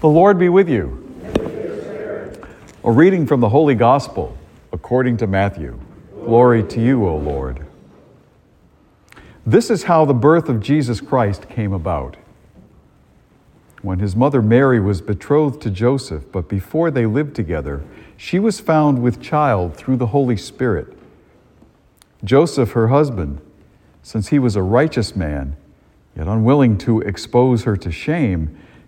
The Lord be with you. A reading from the Holy Gospel according to Matthew. Glory to you, O Lord. This is how the birth of Jesus Christ came about. When his mother Mary was betrothed to Joseph, but before they lived together, she was found with child through the Holy Spirit. Joseph, her husband, since he was a righteous man, yet unwilling to expose her to shame,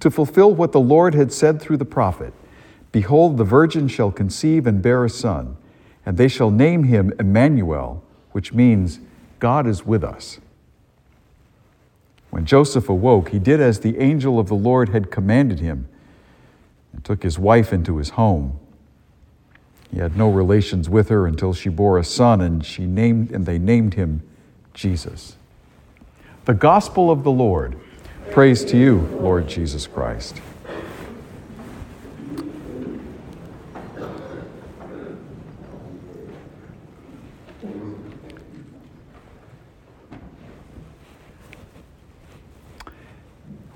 to fulfill what the Lord had said through the prophet Behold, the virgin shall conceive and bear a son, and they shall name him Emmanuel, which means God is with us. When Joseph awoke, he did as the angel of the Lord had commanded him and took his wife into his home. He had no relations with her until she bore a son, and, she named, and they named him Jesus. The Gospel of the Lord. Praise to you, Lord Jesus Christ.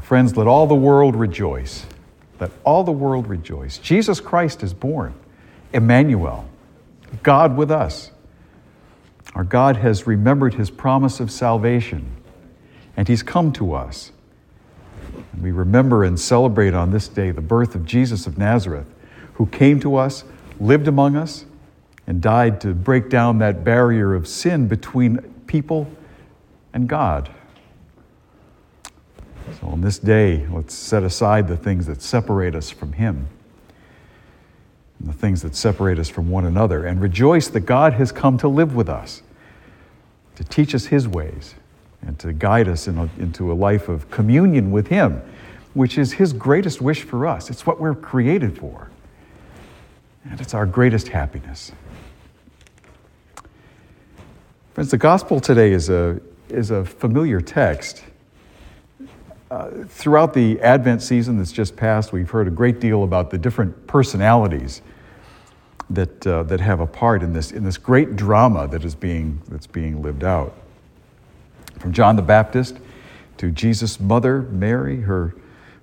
Friends, let all the world rejoice. Let all the world rejoice. Jesus Christ is born. Emmanuel, God with us. Our God has remembered his promise of salvation, and he's come to us. We remember and celebrate on this day the birth of Jesus of Nazareth, who came to us, lived among us, and died to break down that barrier of sin between people and God. So on this day, let's set aside the things that separate us from Him and the things that separate us from one another and rejoice that God has come to live with us, to teach us His ways, and to guide us in a, into a life of communion with Him, which is His greatest wish for us. It's what we're created for, and it's our greatest happiness. Friends, the gospel today is a, is a familiar text. Uh, throughout the Advent season that's just passed, we've heard a great deal about the different personalities that, uh, that have a part in this, in this great drama that is being, that's being lived out. From John the Baptist to Jesus' mother, Mary, her,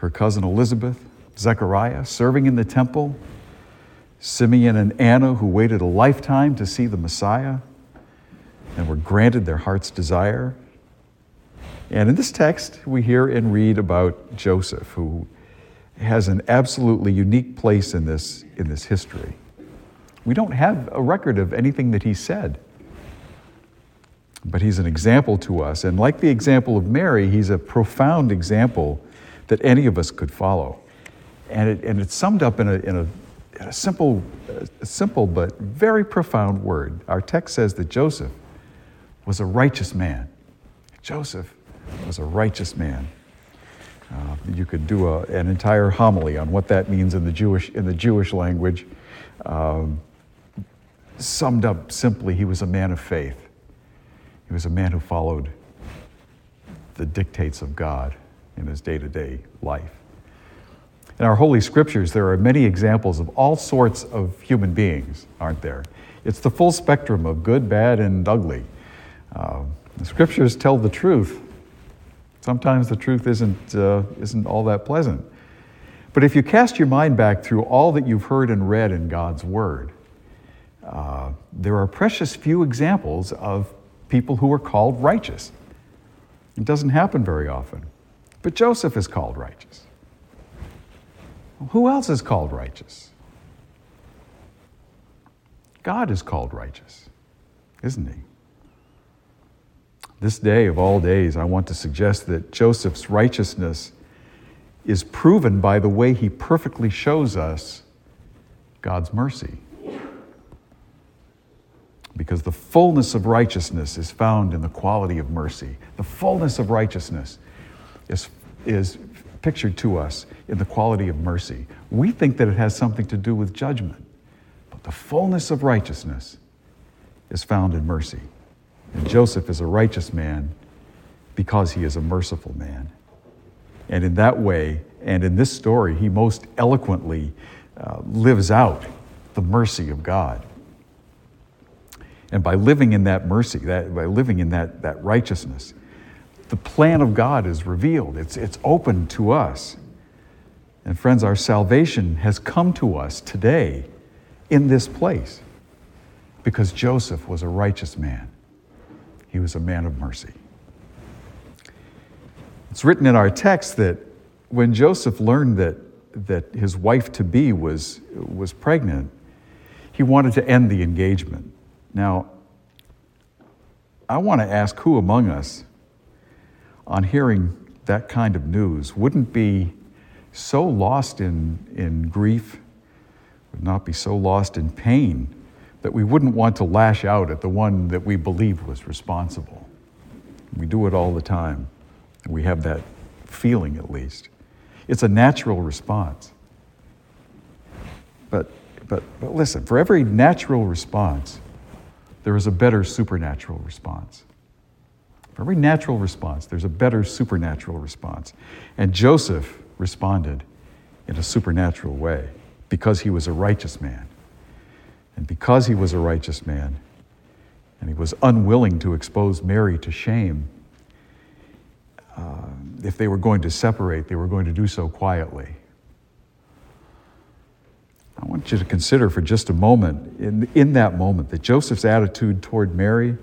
her cousin Elizabeth, Zechariah, serving in the temple, Simeon and Anna, who waited a lifetime to see the Messiah and were granted their heart's desire. And in this text, we hear and read about Joseph, who has an absolutely unique place in this, in this history. We don't have a record of anything that he said. But he's an example to us. And like the example of Mary, he's a profound example that any of us could follow. And, it, and it's summed up in a, in a, in a simple, a simple but very profound word. Our text says that Joseph was a righteous man. Joseph was a righteous man. Uh, you could do a, an entire homily on what that means in the Jewish, in the Jewish language. Um, summed up simply, he was a man of faith. He was a man who followed the dictates of God in his day to day life. In our Holy Scriptures, there are many examples of all sorts of human beings, aren't there? It's the full spectrum of good, bad, and ugly. Uh, the Scriptures tell the truth. Sometimes the truth isn't, uh, isn't all that pleasant. But if you cast your mind back through all that you've heard and read in God's Word, uh, there are precious few examples of people who are called righteous. It doesn't happen very often. But Joseph is called righteous. Who else is called righteous? God is called righteous, isn't he? This day of all days, I want to suggest that Joseph's righteousness is proven by the way he perfectly shows us God's mercy because the fullness of righteousness is found in the quality of mercy. The fullness of righteousness is, is pictured to us in the quality of mercy. We think that it has something to do with judgment, but the fullness of righteousness is found in mercy. And Joseph is a righteous man because he is a merciful man. And in that way, and in this story, he most eloquently uh, lives out the mercy of God. And by living in that mercy, that, by living in that, that righteousness, the plan of God is revealed. It's, it's open to us. And friends, our salvation has come to us today in this place because Joseph was a righteous man. He was a man of mercy. It's written in our text that when Joseph learned that, that his wife to be was, was pregnant, he wanted to end the engagement. Now, I want to ask who among us, on hearing that kind of news, wouldn't be so lost in, in grief, would not be so lost in pain that we wouldn't want to lash out at the one that we believe was responsible. We do it all the time. We have that feeling at least. It's a natural response. But, but, but listen, for every natural response, there is a better supernatural response. Every natural response, there's a better supernatural response. And Joseph responded in a supernatural way because he was a righteous man. And because he was a righteous man, and he was unwilling to expose Mary to shame, uh, if they were going to separate, they were going to do so quietly. I want you to consider for just a moment, in, in that moment, that Joseph's attitude toward Mary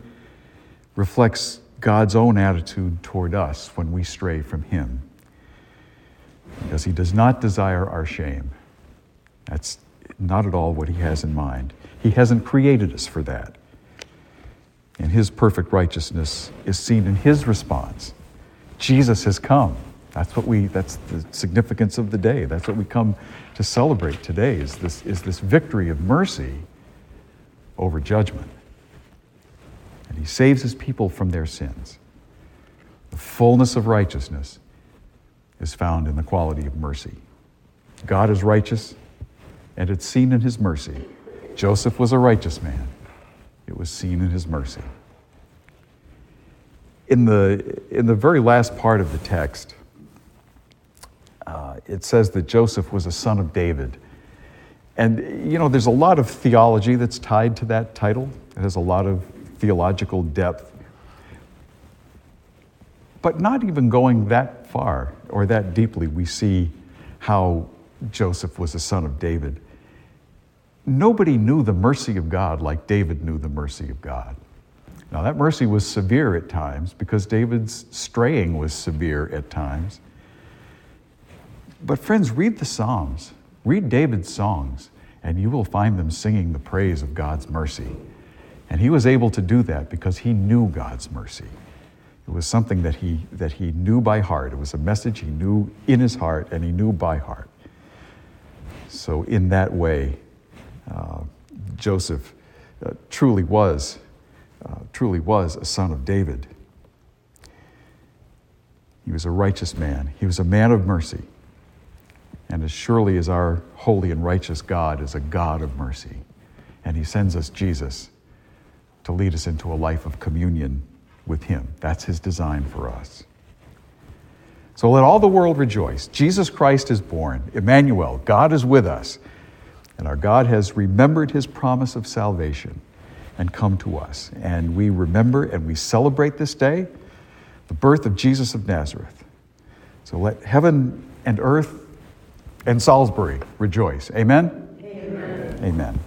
reflects God's own attitude toward us when we stray from Him. Because He does not desire our shame. That's not at all what He has in mind. He hasn't created us for that. And His perfect righteousness is seen in His response. Jesus has come. That's what we, that's the significance of the day. That's what we come to celebrate today is this, is this victory of mercy over judgment. He saves his people from their sins. The fullness of righteousness is found in the quality of mercy. God is righteous, and it's seen in his mercy. Joseph was a righteous man, it was seen in his mercy. In the, in the very last part of the text, uh, it says that Joseph was a son of David. And, you know, there's a lot of theology that's tied to that title, it has a lot of theological depth. But not even going that far or that deeply, we see how Joseph was a son of David. Nobody knew the mercy of God like David knew the mercy of God. Now, that mercy was severe at times because David's straying was severe at times. But, friends, read the Psalms, read David's songs, and you will find them singing the praise of God's mercy. And he was able to do that because he knew God's mercy. It was something that he, that he knew by heart. It was a message he knew in his heart and he knew by heart. So, in that way, uh, Joseph uh, truly was, uh, truly was a son of David. He was a righteous man. He was a man of mercy. And as surely as our holy and righteous God is a God of mercy, and He sends us Jesus to lead us into a life of communion with Him. That's His design for us. So let all the world rejoice. Jesus Christ is born. Emmanuel, God is with us. And our God has remembered His promise of salvation and come to us. And we remember and we celebrate this day, the birth of Jesus of Nazareth. So let heaven and earth and Salisbury rejoice. Amen? Amen. Amen.